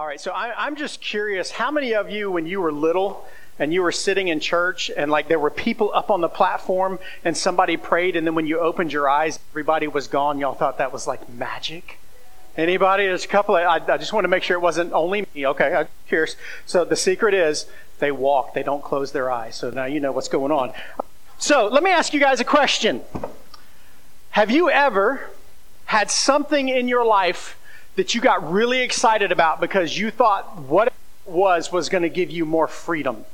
All right, so I, I'm just curious how many of you, when you were little, and you were sitting in church and like there were people up on the platform and somebody prayed and then when you opened your eyes everybody was gone y'all thought that was like magic? Anybody? There's a couple of, I, I just want to make sure it wasn't only me okay i'm curious. So the secret is they walk they don't close their eyes so now you know what's going on. So let me ask you guys a question. Have you ever had something in your life that you got really excited about because you thought what it was was going to give you more freedom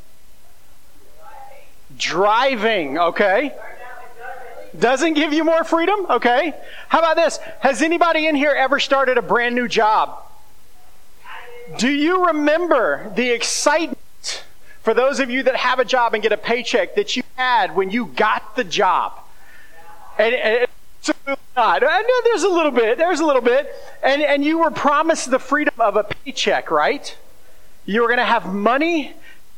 Driving, okay? Doesn't give you more freedom? Okay. How about this? Has anybody in here ever started a brand new job? Do you remember the excitement for those of you that have a job and get a paycheck that you had when you got the job? And, and not. I know there's a little bit. There's a little bit. And, and you were promised the freedom of a paycheck, right? You were going to have money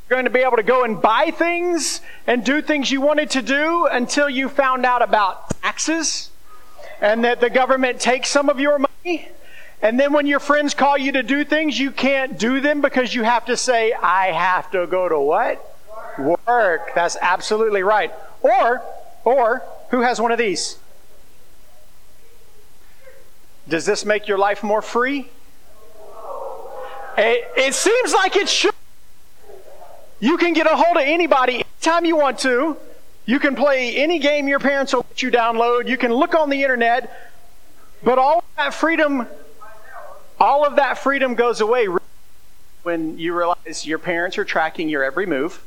You're going to be able to go and buy things and do things you wanted to do until you found out about taxes and that the government takes some of your money. And then when your friends call you to do things, you can't do them because you have to say, I have to go to what? Work. Work. That's absolutely right. Or, or, who has one of these? Does this make your life more free? It, it seems like it should. You can get a hold of anybody anytime you want to. You can play any game your parents will let you download. You can look on the internet. But all of that freedom, all of that freedom goes away when you realize your parents are tracking your every move.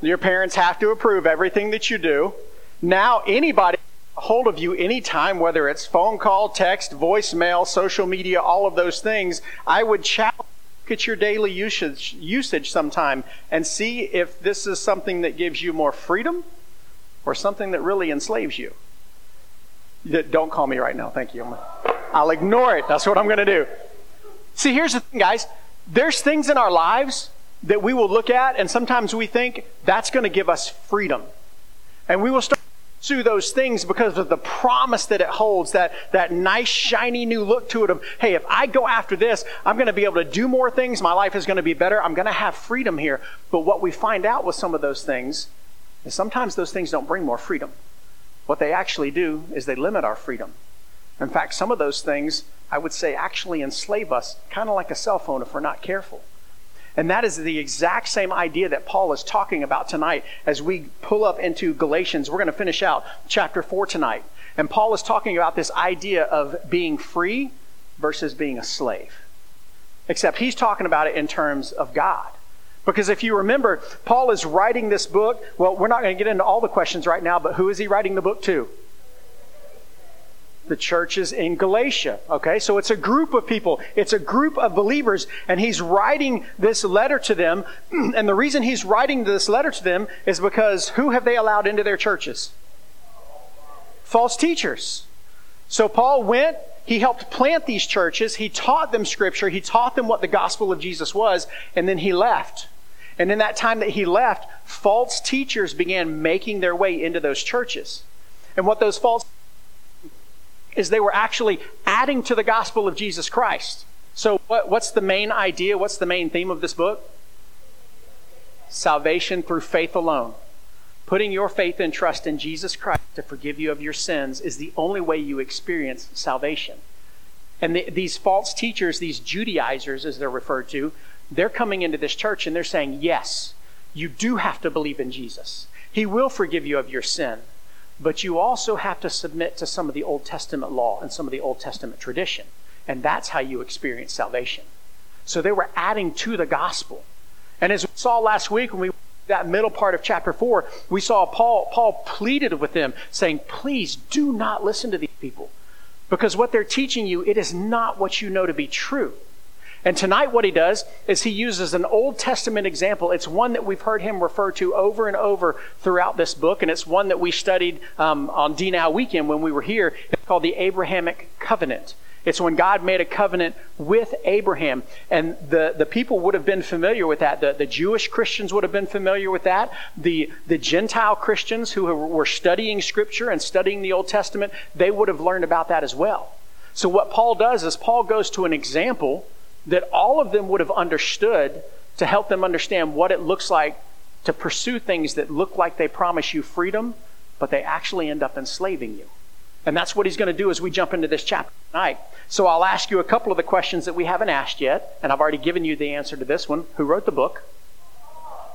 Your parents have to approve everything that you do. Now anybody hold of you anytime, whether it's phone call, text, voicemail, social media, all of those things. I would challenge at your daily usage, usage sometime and see if this is something that gives you more freedom or something that really enslaves you. Don't call me right now. Thank you. I'll ignore it. That's what I'm going to do. See, here's the thing, guys. There's things in our lives that we will look at, and sometimes we think that's going to give us freedom. And we will start pursue those things because of the promise that it holds, that, that nice, shiny new look to it of, hey, if I go after this, I'm going to be able to do more things. My life is going to be better. I'm going to have freedom here. But what we find out with some of those things is sometimes those things don't bring more freedom. What they actually do is they limit our freedom. In fact, some of those things, I would say, actually enslave us, kind of like a cell phone if we're not careful. And that is the exact same idea that Paul is talking about tonight as we pull up into Galatians. We're going to finish out chapter 4 tonight. And Paul is talking about this idea of being free versus being a slave. Except he's talking about it in terms of God. Because if you remember, Paul is writing this book. Well, we're not going to get into all the questions right now, but who is he writing the book to? The churches in Galatia. Okay, so it's a group of people, it's a group of believers, and he's writing this letter to them. And the reason he's writing this letter to them is because who have they allowed into their churches? False teachers. So Paul went, he helped plant these churches, he taught them scripture, he taught them what the gospel of Jesus was, and then he left. And in that time that he left, false teachers began making their way into those churches. And what those false is they were actually adding to the gospel of Jesus Christ. So, what, what's the main idea? What's the main theme of this book? Salvation through faith alone. Putting your faith and trust in Jesus Christ to forgive you of your sins is the only way you experience salvation. And the, these false teachers, these Judaizers, as they're referred to, they're coming into this church and they're saying, yes, you do have to believe in Jesus. He will forgive you of your sin but you also have to submit to some of the Old Testament law and some of the Old Testament tradition. And that's how you experience salvation. So they were adding to the gospel. And as we saw last week when we that middle part of chapter 4, we saw Paul Paul pleaded with them saying, "Please do not listen to these people because what they're teaching you it is not what you know to be true." And tonight, what he does is he uses an Old Testament example. It's one that we've heard him refer to over and over throughout this book, and it's one that we studied um, on D Now weekend when we were here. It's called the Abrahamic Covenant. It's when God made a covenant with Abraham. And the, the people would have been familiar with that. The, the Jewish Christians would have been familiar with that. The, the Gentile Christians who were studying Scripture and studying the Old Testament, they would have learned about that as well. So, what Paul does is Paul goes to an example that all of them would have understood to help them understand what it looks like to pursue things that look like they promise you freedom, but they actually end up enslaving you. And that's what he's going to do as we jump into this chapter tonight. So I'll ask you a couple of the questions that we haven't asked yet, and I've already given you the answer to this one. Who wrote the book?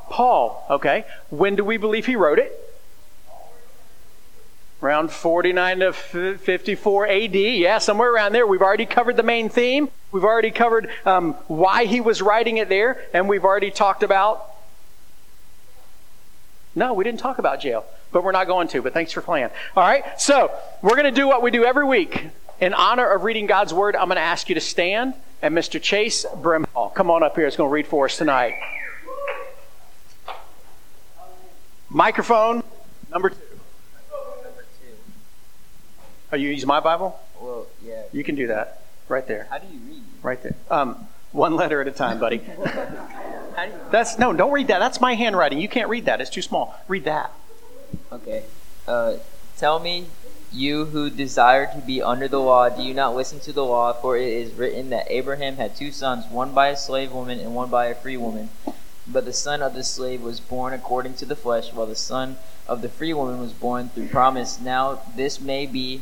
Paul. Okay. When do we believe he wrote it? Around 49 to 54 AD. Yeah, somewhere around there. We've already covered the main theme. We've already covered um, why he was writing it there, and we've already talked about. No, we didn't talk about jail, but we're not going to. But thanks for playing. All right, so we're going to do what we do every week. In honor of reading God's word, I'm going to ask you to stand, and Mr. Chase Brimhall, come on up here. It's going to read for us tonight. Microphone number two. Are you using my Bible? Well, yeah. You can do that right there. How do you read? Right there. Um, one letter at a time, buddy. How do you? That's no, don't read that. That's my handwriting. You can't read that. It's too small. Read that. Okay. Uh, tell me, you who desire to be under the law, do you not listen to the law? For it is written that Abraham had two sons, one by a slave woman and one by a free woman. But the son of the slave was born according to the flesh, while the son of the free woman was born through promise. Now this may be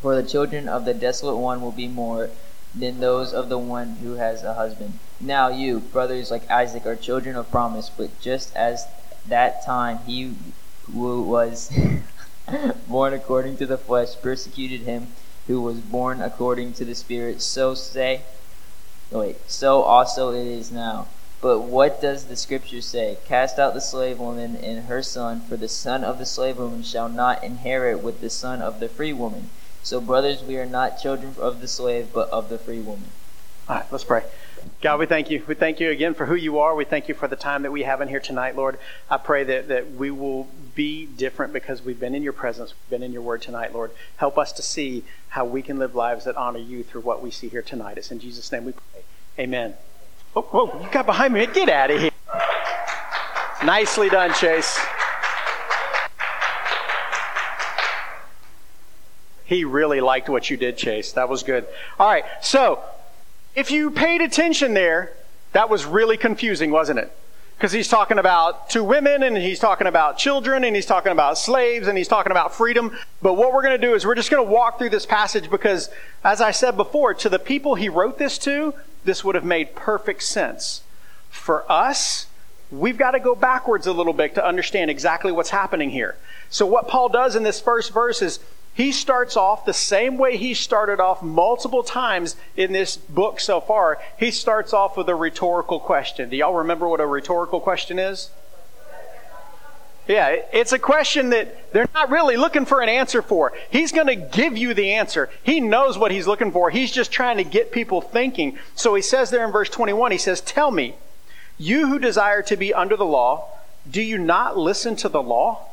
For the children of the desolate one will be more than those of the one who has a husband. Now you, brothers like Isaac, are children of promise, but just as that time he who was born according to the flesh persecuted him who was born according to the Spirit, so say, oh, wait, so also it is now. But what does the Scripture say? Cast out the slave woman and her son, for the son of the slave woman shall not inherit with the son of the free woman. So, brothers, we are not children of the slave, but of the free woman. All right, let's pray. God, we thank you. We thank you again for who you are. We thank you for the time that we have in here tonight, Lord. I pray that, that we will be different because we've been in your presence, we've been in your word tonight, Lord. Help us to see how we can live lives that honor you through what we see here tonight. It's in Jesus' name we pray. Amen. Oh, whoa, you got behind me. Get out of here. Nicely done, Chase. He really liked what you did, Chase. That was good. All right, so if you paid attention there, that was really confusing, wasn't it? Because he's talking about two women, and he's talking about children, and he's talking about slaves, and he's talking about freedom. But what we're going to do is we're just going to walk through this passage because, as I said before, to the people he wrote this to, this would have made perfect sense. For us, we've got to go backwards a little bit to understand exactly what's happening here. So, what Paul does in this first verse is he starts off the same way he started off multiple times in this book so far. He starts off with a rhetorical question. Do y'all remember what a rhetorical question is? Yeah, it's a question that they're not really looking for an answer for. He's going to give you the answer. He knows what he's looking for. He's just trying to get people thinking. So he says there in verse 21, he says, Tell me, you who desire to be under the law, do you not listen to the law?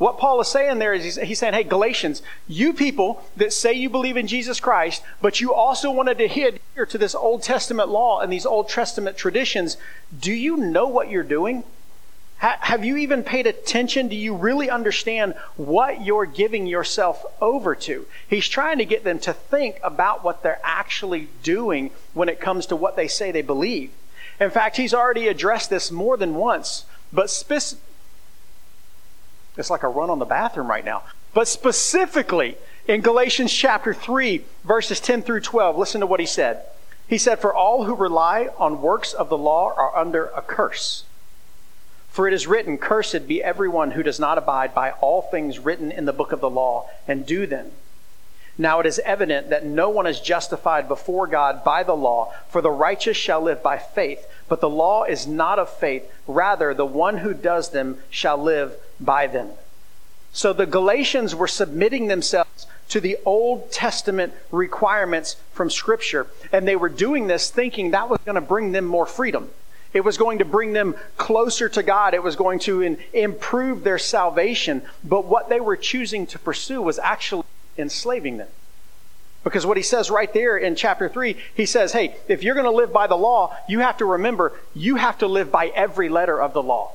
What Paul is saying there is he's, he's, saying, hey, Galatians, you people that say you believe in Jesus Christ, but you also wanted to adhere to this Old Testament law and these Old Testament traditions, do you know what you're doing? Ha- have you even paid attention? Do you really understand what you're giving yourself over to? He's trying to get them to think about what they're actually doing when it comes to what they say they believe. In fact, he's already addressed this more than once, but spe- it's like a run on the bathroom right now. But specifically in Galatians chapter 3, verses 10 through 12, listen to what he said. He said, For all who rely on works of the law are under a curse. For it is written, Cursed be everyone who does not abide by all things written in the book of the law and do them. Now it is evident that no one is justified before God by the law, for the righteous shall live by faith. But the law is not of faith. Rather, the one who does them shall live by them. So the Galatians were submitting themselves to the Old Testament requirements from Scripture. And they were doing this thinking that was going to bring them more freedom. It was going to bring them closer to God. It was going to in, improve their salvation. But what they were choosing to pursue was actually enslaving them. Because what he says right there in chapter 3, he says, hey, if you're going to live by the law, you have to remember, you have to live by every letter of the law.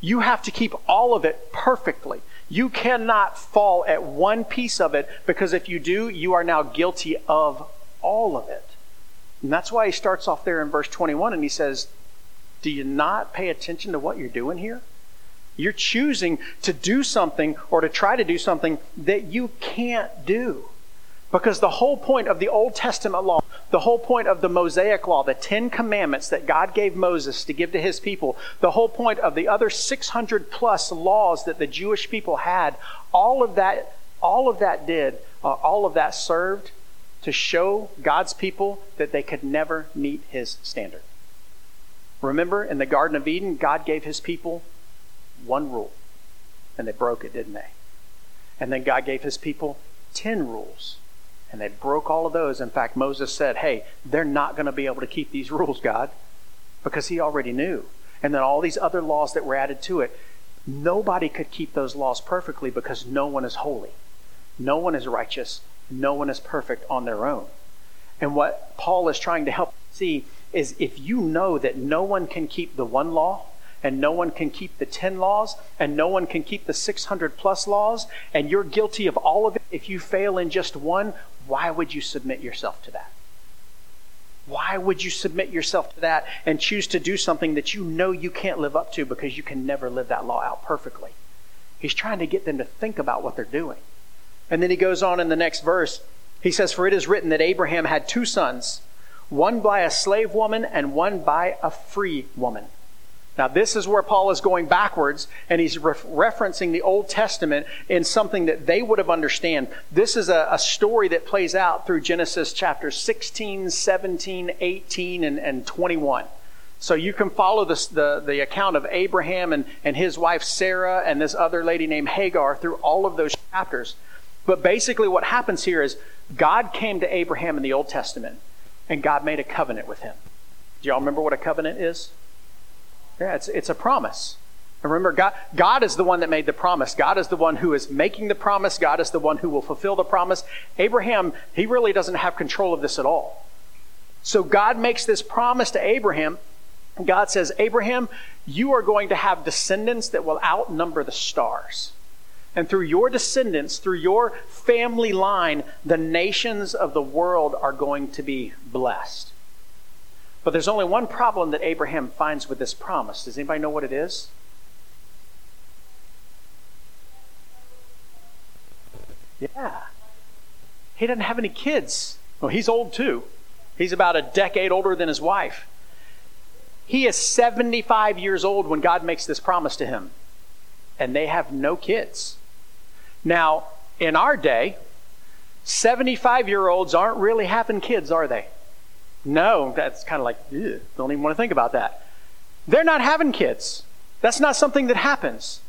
You have to keep all of it perfectly. You cannot fall at one piece of it because if you do, you are now guilty of all of it. And that's why he starts off there in verse 21 and he says, Do you not pay attention to what you're doing here? You're choosing to do something or to try to do something that you can't do. Because the whole point of the Old Testament law, the whole point of the Mosaic law, the Ten Commandments that God gave Moses to give to his people, the whole point of the other 600 plus laws that the Jewish people had, all of that, all of that did, uh, all of that served to show God's people that they could never meet his standard. Remember in the Garden of Eden, God gave his people one rule, and they broke it, didn't they? And then God gave his people 10 rules and they broke all of those. In fact, Moses said, Hey, they're not going to be able to keep these rules, God, because he already knew. And then all these other laws that were added to it, nobody could keep those laws perfectly because no one is holy. No one is righteous. No one is perfect on their own. And what Paul is trying to help see is if you know that no one can keep the one law, and no one can keep the 10 laws, and no one can keep the 600 plus laws, and you're guilty of all of it. If you fail in just one, why would you submit yourself to that? Why would you submit yourself to that and choose to do something that you know you can't live up to because you can never live that law out perfectly? He's trying to get them to think about what they're doing. And then he goes on in the next verse. He says, For it is written that Abraham had two sons, one by a slave woman and one by a free woman. Now, this is where Paul is going backwards, and he's re- referencing the Old Testament in something that they would have understand. This is a, a, story that plays out through Genesis chapter 16, 17, 18, and, and 21. So you can follow this, the, the account of Abraham and, and his wife Sarah and this other lady named Hagar through all of those chapters. But basically, what happens here is God came to Abraham in the Old Testament, and God made a covenant with him. Do y'all remember what a covenant is? Yeah, it's, it's a promise. And remember, God, God is the one that made the promise. God is the one who is making the promise. God is the one who will fulfill the promise. Abraham, he really doesn't have control of this at all. So God makes this promise to Abraham. God says, Abraham, you are going to have descendants that will outnumber the stars. And through your descendants, through your family line, the nations of the world are going to be blessed. But there's only one problem that Abraham finds with this promise. Does anybody know what it is? Yeah. He doesn't have any kids. Well, he's old too. He's about a decade older than his wife. He is 75 years old when God makes this promise to him, and they have no kids. Now, in our day, 75 year olds aren't really having kids, are they? No, that's kind of like, don't even want to think about that. They're not having kids. That's not something that happens.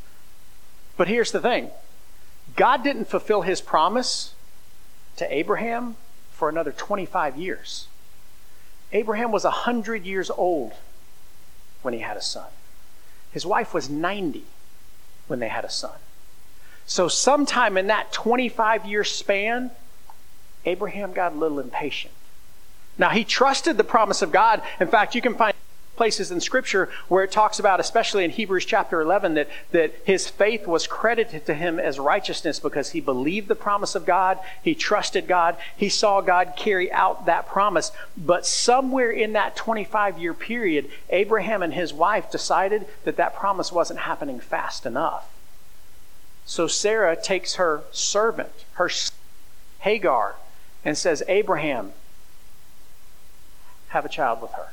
But here's the thing God didn't fulfill his promise to Abraham for another 25 years. Abraham was 100 years old when he had a son. His wife was 90 when they had a son. So, sometime in that 25 year span, Abraham got a little impatient. Now, he trusted the promise of God. In fact, you can find places in Scripture where it talks about, especially in Hebrews chapter 11, that, that his faith was credited to him as righteousness because he believed the promise of God, he trusted God, he saw God carry out that promise. But somewhere in that 25 year period, Abraham and his wife decided that that promise wasn't happening fast enough. So Sarah takes her servant, her Hagar, and says, Abraham, have a child with her.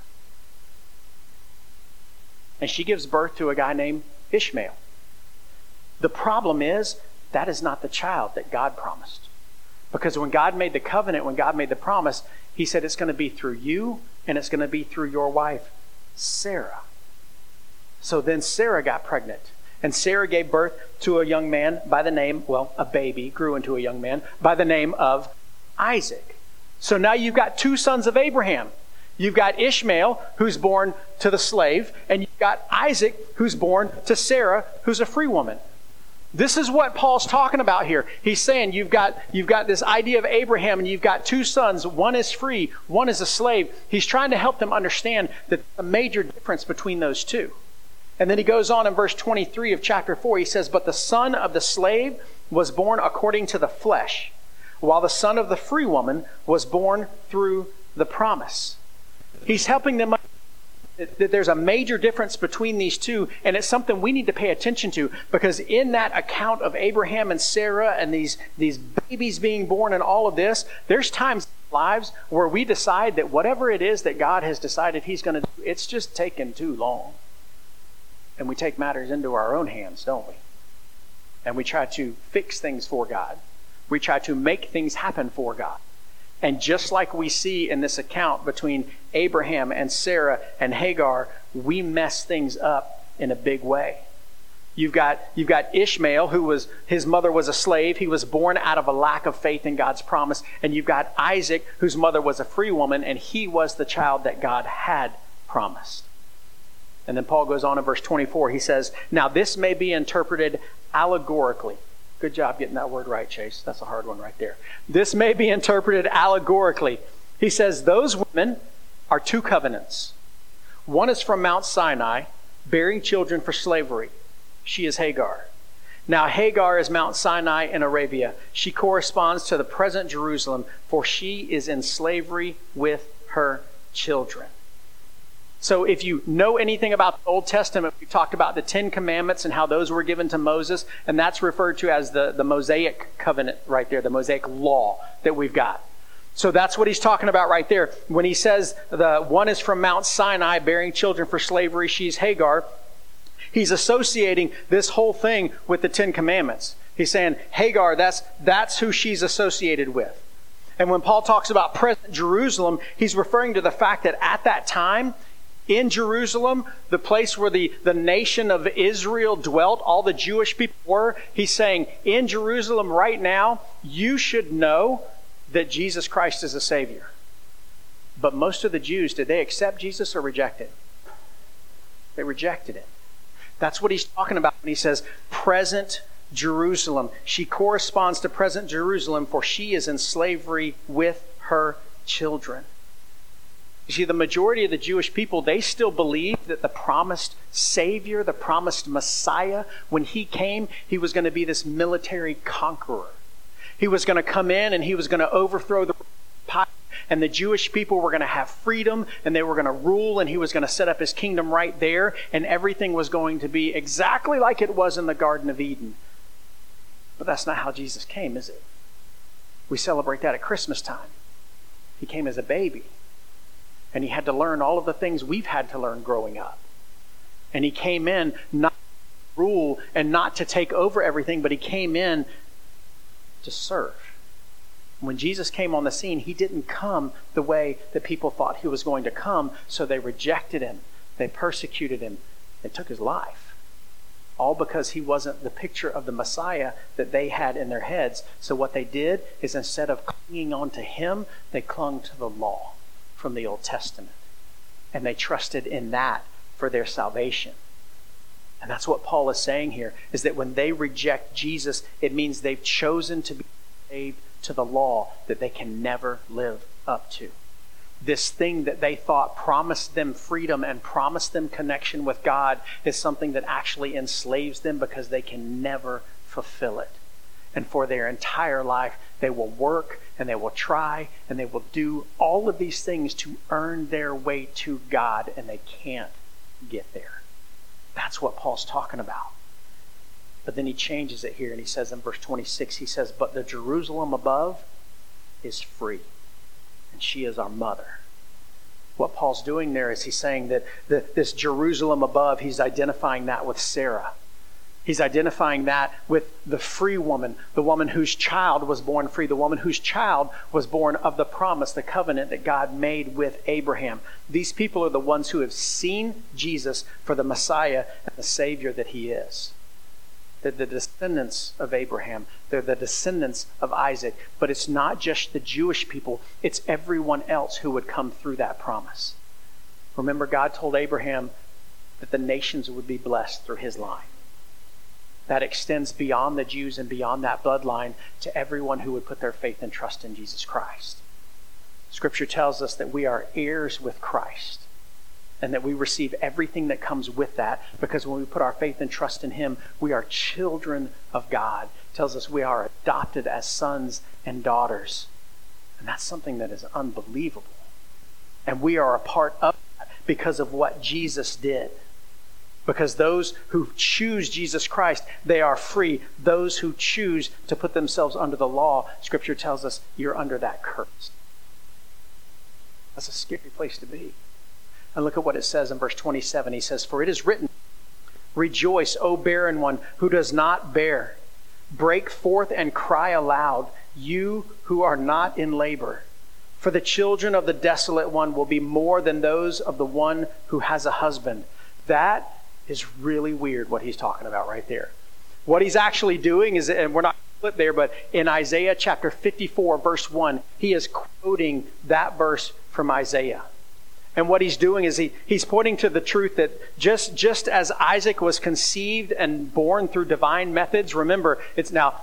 And she gives birth to a guy named Ishmael. The problem is, that is not the child that God promised. Because when God made the covenant, when God made the promise, He said it's going to be through you and it's going to be through your wife, Sarah. So then Sarah got pregnant. And Sarah gave birth to a young man by the name, well, a baby grew into a young man by the name of Isaac. So now you've got two sons of Abraham. You've got Ishmael, who's born to the slave, and you've got Isaac, who's born to Sarah, who's a free woman. This is what Paul's talking about here. He's saying you've got, you've got this idea of Abraham and you've got two sons. One is free, one is a slave. He's trying to help them understand that a major difference between those two. And then he goes on in verse 23 of chapter 4. He says, But the son of the slave was born according to the flesh, while the son of the free woman was born through the promise. He's helping them that there's a major difference between these two, and it's something we need to pay attention to because in that account of Abraham and Sarah and these, these babies being born and all of this, there's times in lives where we decide that whatever it is that God has decided He's going to do, it's just taken too long. And we take matters into our own hands, don't we? And we try to fix things for God. We try to make things happen for God. And just like we see in this account between Abraham and Sarah and Hagar, we mess things up in a big way. You've got, you've got Ishmael, who was, his mother was a slave. He was born out of a lack of faith in God's promise. And you've got Isaac, whose mother was a free woman, and he was the child that God had promised. And then Paul goes on in verse 24. He says, Now this may be interpreted allegorically. Good job getting that word right, Chase. That's a hard one right there. This may be interpreted allegorically. He says those women are two covenants. One is from Mount Sinai, bearing children for slavery. She is Hagar. Now, Hagar is Mount Sinai in Arabia. She corresponds to the present Jerusalem, for she is in slavery with her children. So, if you know anything about the Old Testament, we've talked about the Ten Commandments and how those were given to Moses, and that's referred to as the, the Mosaic covenant right there, the Mosaic law that we've got. So that's what he's talking about right there. When he says the one is from Mount Sinai bearing children for slavery, she's Hagar, he's associating this whole thing with the Ten Commandments. He's saying, Hagar, that's, that's who she's associated with. And when Paul talks about present Jerusalem, he's referring to the fact that at that time, in Jerusalem, the place where the, the nation of Israel dwelt, all the Jewish people were. He's saying, in Jerusalem right now, you should know that Jesus Christ is a Savior. But most of the Jews, did they accept Jesus or reject it? They rejected it. That's what he's talking about when he says present Jerusalem. She corresponds to present Jerusalem, for she is in slavery with her children. You see, the majority of the Jewish people, they still believed that the promised Savior, the promised Messiah, when he came, he was going to be this military conqueror. He was going to come in and he was going to overthrow the empire, and the Jewish people were going to have freedom and they were going to rule, and he was going to set up his kingdom right there, and everything was going to be exactly like it was in the Garden of Eden. But that's not how Jesus came, is it? We celebrate that at Christmas time. He came as a baby and he had to learn all of the things we've had to learn growing up. And he came in not to rule and not to take over everything, but he came in to serve. When Jesus came on the scene, he didn't come the way that people thought he was going to come, so they rejected him, they persecuted him, they took his life. All because he wasn't the picture of the Messiah that they had in their heads. So, what they did is instead of clinging on to him, they clung to the law from the Old Testament. And they trusted in that for their salvation. And that's what Paul is saying here is that when they reject Jesus, it means they've chosen to be saved to the law that they can never live up to. This thing that they thought promised them freedom and promised them connection with God is something that actually enslaves them because they can never fulfill it. And for their entire life, they will work and they will try and they will do all of these things to earn their way to God, and they can't get there. That's what Paul's talking about. But then he changes it here and he says in verse 26, he says, But the Jerusalem above is free, and she is our mother. What Paul's doing there is he's saying that the, this Jerusalem above, he's identifying that with Sarah. He's identifying that with the free woman, the woman whose child was born free, the woman whose child was born of the promise, the covenant that God made with Abraham. These people are the ones who have seen Jesus for the Messiah and the Savior that he is. They're the descendants of Abraham. They're the descendants of Isaac. But it's not just the Jewish people, it's everyone else who would come through that promise. Remember, God told Abraham that the nations would be blessed through his line. That extends beyond the Jews and beyond that bloodline to everyone who would put their faith and trust in Jesus Christ. Scripture tells us that we are heirs with Christ and that we receive everything that comes with that because when we put our faith and trust in him we are children of god. It tells us we are adopted as sons and daughters. And that's something that is unbelievable. And we are a part of that because of what jesus did because those who choose jesus christ they are free those who choose to put themselves under the law scripture tells us you're under that curse that's a scary place to be and look at what it says in verse 27. He says, For it is written, Rejoice, O barren one who does not bear. Break forth and cry aloud, you who are not in labor. For the children of the desolate one will be more than those of the one who has a husband. That is really weird what he's talking about right there. What he's actually doing is, and we're not flip there, but in Isaiah chapter 54, verse 1, he is quoting that verse from Isaiah. And what he's doing is he, he's pointing to the truth that just, just as Isaac was conceived and born through divine methods, remember, it's now,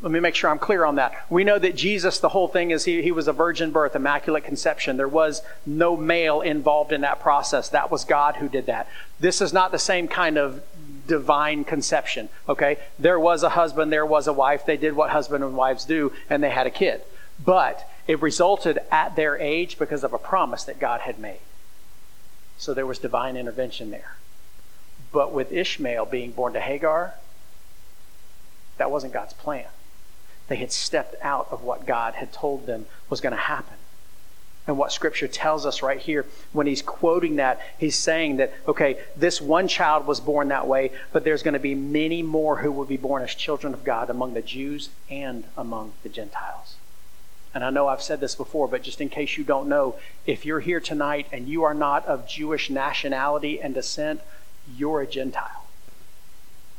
let me make sure I'm clear on that. We know that Jesus, the whole thing is he, he was a virgin birth, immaculate conception. There was no male involved in that process. That was God who did that. This is not the same kind of divine conception, okay? There was a husband, there was a wife. They did what husband and wives do, and they had a kid. But it resulted at their age because of a promise that God had made. So there was divine intervention there. But with Ishmael being born to Hagar, that wasn't God's plan. They had stepped out of what God had told them was going to happen. And what Scripture tells us right here, when he's quoting that, he's saying that, okay, this one child was born that way, but there's going to be many more who will be born as children of God among the Jews and among the Gentiles. And I know I've said this before, but just in case you don't know, if you're here tonight and you are not of Jewish nationality and descent, you're a Gentile.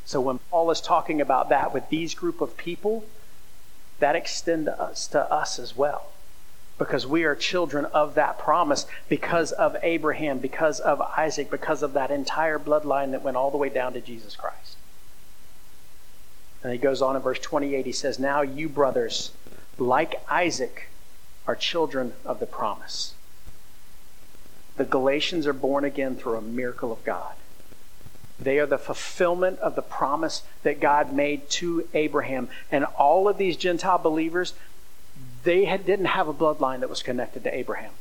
So when Paul is talking about that with these group of people, that extends us to us as well. Because we are children of that promise because of Abraham, because of Isaac, because of that entire bloodline that went all the way down to Jesus Christ. And he goes on in verse 28, he says, Now you brothers, like Isaac, are children of the promise. The Galatians are born again through a miracle of God. They are the fulfillment of the promise that God made to Abraham. And all of these Gentile believers, they had, didn't have a bloodline that was connected to Abraham.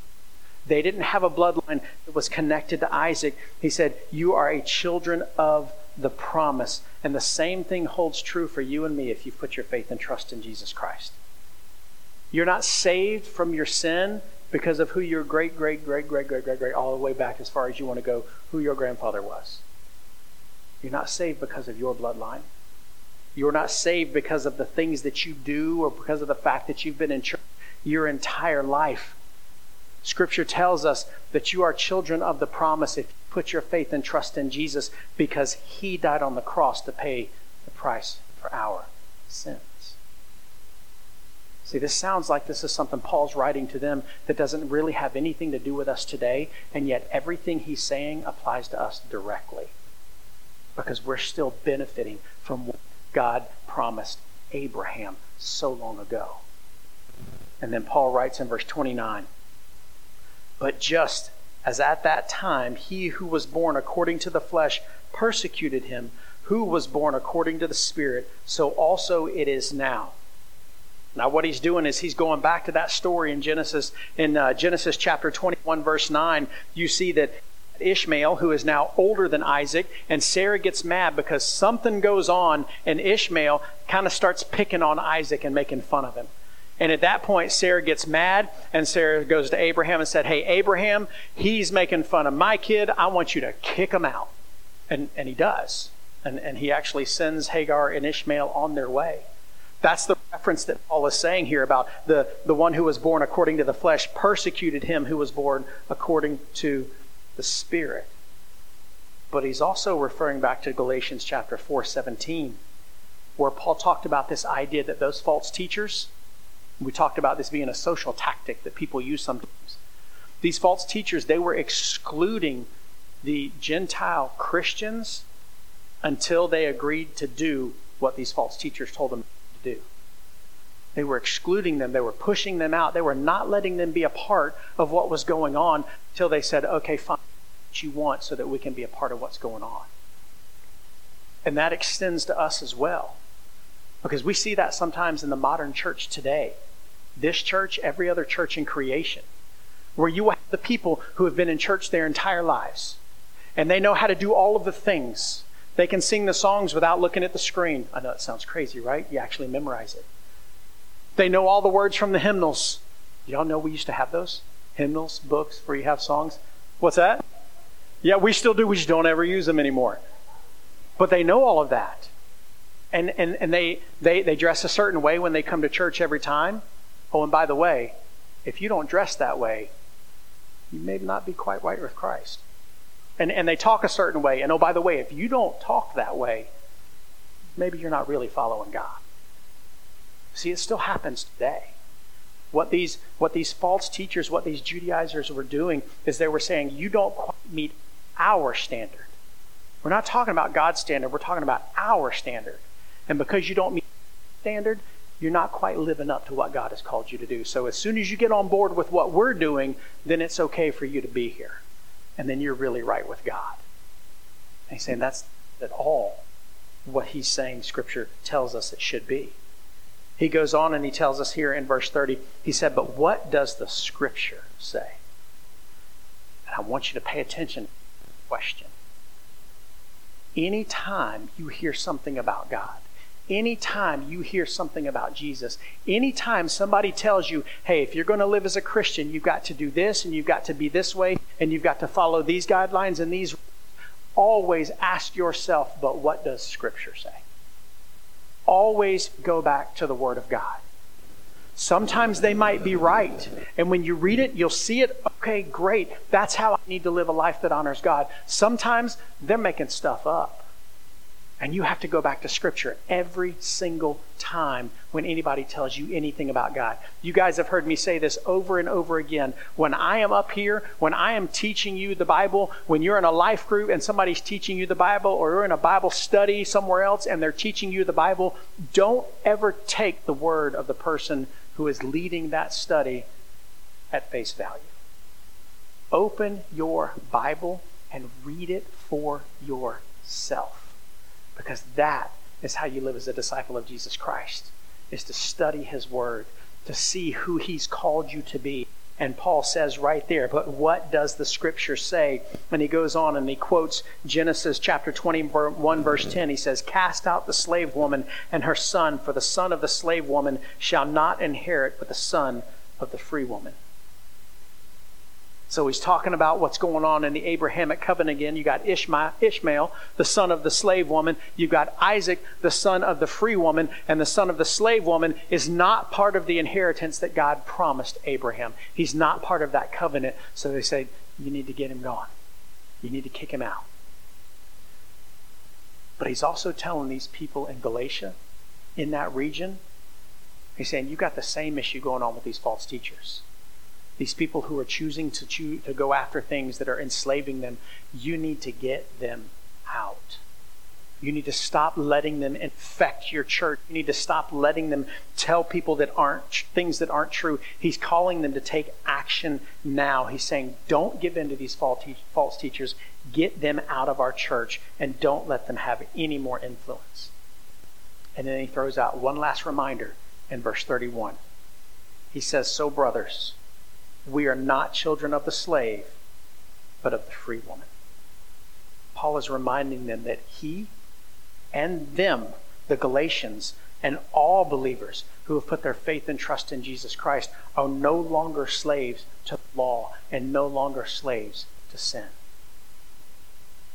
They didn't have a bloodline that was connected to Isaac. He said, You are a children of the promise. And the same thing holds true for you and me if you put your faith and trust in Jesus Christ. You're not saved from your sin because of who your great, great, great, great, great, great, great, all the way back as far as you want to go, who your grandfather was. You're not saved because of your bloodline. You're not saved because of the things that you do or because of the fact that you've been in church your entire life. Scripture tells us that you are children of the promise if you put your faith and trust in Jesus because he died on the cross to pay the price for our sins. See, this sounds like this is something Paul's writing to them that doesn't really have anything to do with us today, and yet everything he's saying applies to us directly because we're still benefiting from what God promised Abraham so long ago. And then Paul writes in verse 29 But just as at that time he who was born according to the flesh persecuted him who was born according to the Spirit, so also it is now. Now, what he's doing is he's going back to that story in Genesis, in uh, Genesis chapter 21, verse 9. You see that Ishmael, who is now older than Isaac, and Sarah gets mad because something goes on, and Ishmael kind of starts picking on Isaac and making fun of him. And at that point, Sarah gets mad, and Sarah goes to Abraham and said, Hey, Abraham, he's making fun of my kid. I want you to kick him out. And, and he does. And, and he actually sends Hagar and Ishmael on their way. That's the reference that Paul is saying here about the, the one who was born according to the flesh persecuted him who was born according to the Spirit. But he's also referring back to Galatians chapter 4 17, where Paul talked about this idea that those false teachers, we talked about this being a social tactic that people use sometimes. These false teachers, they were excluding the Gentile Christians until they agreed to do what these false teachers told them to do. They were excluding them, they were pushing them out, they were not letting them be a part of what was going on until they said, okay, fine, you want so that we can be a part of what's going on. And that extends to us as well. Because we see that sometimes in the modern church today. This church, every other church in creation, where you have the people who have been in church their entire lives and they know how to do all of the things. They can sing the songs without looking at the screen. I know it sounds crazy, right? You actually memorize it. They know all the words from the hymnals. Y'all know we used to have those hymnals, books where you have songs. What's that? Yeah, we still do. We just don't ever use them anymore. But they know all of that. And, and, and they, they, they dress a certain way when they come to church every time. Oh, and by the way, if you don't dress that way, you may not be quite right with Christ. And, and they talk a certain way. And oh, by the way, if you don't talk that way, maybe you're not really following God. See, it still happens today. What these, what these false teachers, what these Judaizers were doing is they were saying, you don't quite meet our standard. We're not talking about God's standard, we're talking about our standard. And because you don't meet standard, you're not quite living up to what God has called you to do. So as soon as you get on board with what we're doing, then it's okay for you to be here. And then you're really right with God. And he's saying that's at all what he's saying Scripture tells us it should be. He goes on and he tells us here in verse 30, he said, But what does the Scripture say? And I want you to pay attention question. Anytime you hear something about God, anytime you hear something about Jesus, anytime somebody tells you, hey, if you're going to live as a Christian, you've got to do this and you've got to be this way and you've got to follow these guidelines and these, always ask yourself, but what does Scripture say? always go back to the Word of God. Sometimes they might be right. And when you read it, you'll see it. Okay, great. That's how I need to live a life that honors God. Sometimes they're making stuff up. And you have to go back to Scripture every single time when anybody tells you anything about God. You guys have heard me say this over and over again. When I am up here, when I am teaching you the Bible, when you're in a life group and somebody's teaching you the Bible, or you're in a Bible study somewhere else and they're teaching you the Bible, don't ever take the word of the person who is leading that study at face value. Open your Bible and read it for yourself because that is how you live as a disciple of Jesus Christ, is to study his word, to see who he's called you to be. And Paul says right there, but what does the scripture say? And he goes on and he quotes Genesis chapter 21, verse 10. He says, Cast out the slave woman and her son, for the son of the slave woman shall not inherit with the son of the free woman. So he's talking about what's going on in the Abrahamic covenant again. You got Ishmael, Ishmael, the son of the slave woman. You've got Isaac, the son of the free woman. And the son of the slave woman is not part of the inheritance that God promised Abraham. He's not part of that covenant. So they say, you need to get him gone. You need to kick him out. But he's also telling these people in Galatia, in that region, he's saying, you've got the same issue going on with these false teachers these people who are choosing to to go after things that are enslaving them, you need to get them out. You need to stop letting them infect your church. You need to stop letting them tell people that aren't things that aren't true. He's calling them to take action now. He's saying, "Don't give in to these false teachers. Get them out of our church and don't let them have any more influence." And then he throws out one last reminder in verse 31. He says, "So brothers, we are not children of the slave, but of the free woman. Paul is reminding them that he and them, the Galatians, and all believers who have put their faith and trust in Jesus Christ are no longer slaves to the law and no longer slaves to sin.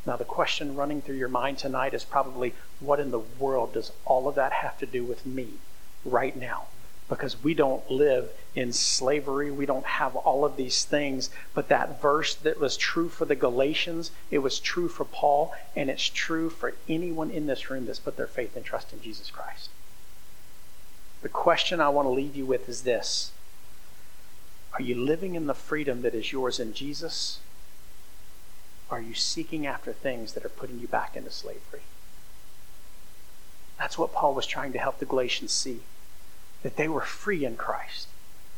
Now, the question running through your mind tonight is probably what in the world does all of that have to do with me right now? Because we don't live in slavery. We don't have all of these things. But that verse that was true for the Galatians, it was true for Paul, and it's true for anyone in this room that's put their faith and trust in Jesus Christ. The question I want to leave you with is this Are you living in the freedom that is yours in Jesus? Are you seeking after things that are putting you back into slavery? That's what Paul was trying to help the Galatians see that they were free in Christ.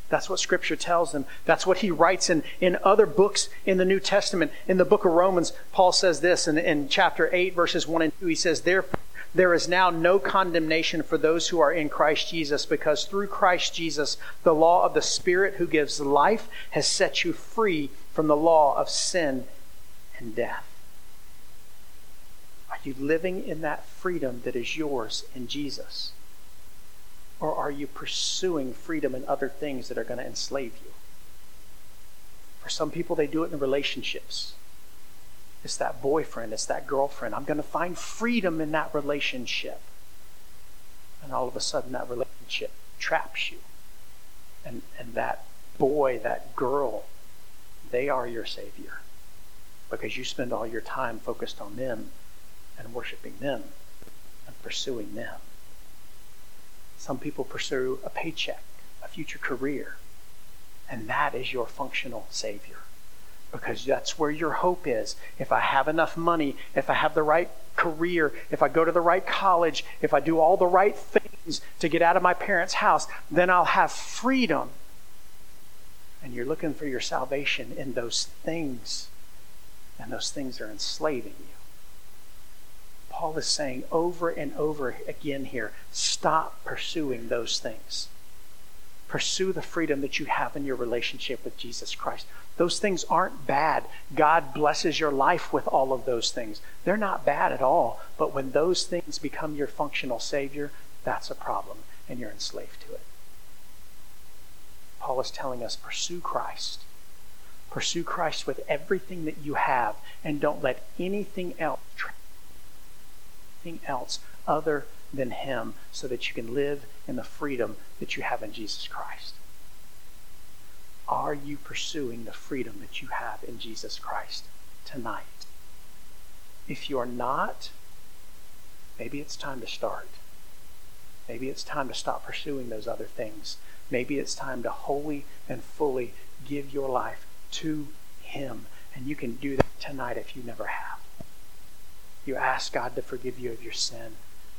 That's what Scripture tells them. That's what he writes in, in other books in the New Testament. In the book of Romans, Paul says this in, in chapter 8, verses 1 and 2. He says, Therefore, there is now no condemnation for those who are in Christ Jesus, because through Christ Jesus, the law of the Spirit who gives life has set you free from the law of sin and death. Are you living in that freedom that is yours in Jesus? Or are you pursuing freedom and other things that are going to enslave you? For some people, they do it in relationships. It's that boyfriend, it's that girlfriend. I'm going to find freedom in that relationship. And all of a sudden, that relationship traps you. And, and that boy, that girl, they are your Savior. Because you spend all your time focused on them and worshiping them and pursuing them. Some people pursue a paycheck, a future career, and that is your functional Savior. Because that's where your hope is. If I have enough money, if I have the right career, if I go to the right college, if I do all the right things to get out of my parents' house, then I'll have freedom. And you're looking for your salvation in those things, and those things are enslaving you. Paul is saying over and over again here stop pursuing those things. Pursue the freedom that you have in your relationship with Jesus Christ. Those things aren't bad. God blesses your life with all of those things. They're not bad at all. But when those things become your functional Savior, that's a problem, and you're enslaved to it. Paul is telling us pursue Christ. Pursue Christ with everything that you have, and don't let anything else anything else other than Him so that you can live in the freedom that you have in Jesus Christ. Are you pursuing the freedom that you have in Jesus Christ tonight? If you're not, maybe it's time to start. Maybe it's time to stop pursuing those other things. Maybe it's time to wholly and fully give your life to Him. And you can do that tonight if you never have. You ask God to forgive you of your sin.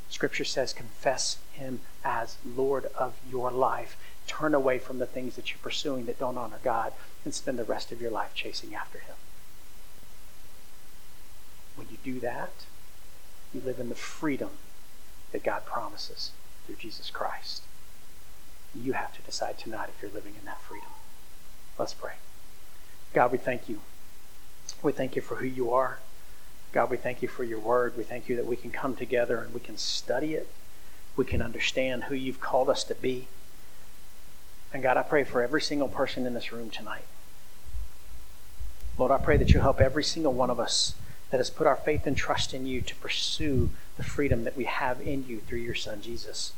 Scripture says, confess Him as Lord of your life. Turn away from the things that you're pursuing that don't honor God and spend the rest of your life chasing after Him. When you do that, you live in the freedom that God promises through Jesus Christ. You have to decide tonight if you're living in that freedom. Let's pray. God, we thank you. We thank you for who you are. God, we thank you for your word. We thank you that we can come together and we can study it. We can understand who you've called us to be. And God, I pray for every single person in this room tonight. Lord, I pray that you help every single one of us that has put our faith and trust in you to pursue the freedom that we have in you through your Son, Jesus.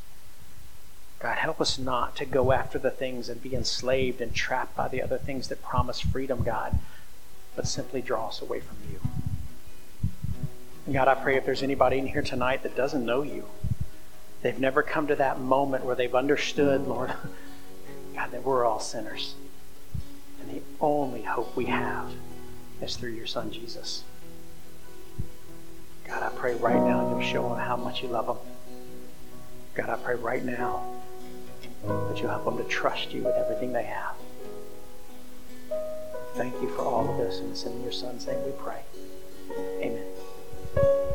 God, help us not to go after the things and be enslaved and trapped by the other things that promise freedom, God, but simply draw us away from you. God, I pray if there's anybody in here tonight that doesn't know you, they've never come to that moment where they've understood, Lord, God, that we're all sinners. And the only hope we have is through your Son, Jesus. God, I pray right now you'll show them how much you love them. God, I pray right now that you'll help them to trust you with everything they have. Thank you for all of this. And it's in your Son's name we pray. Amen thank you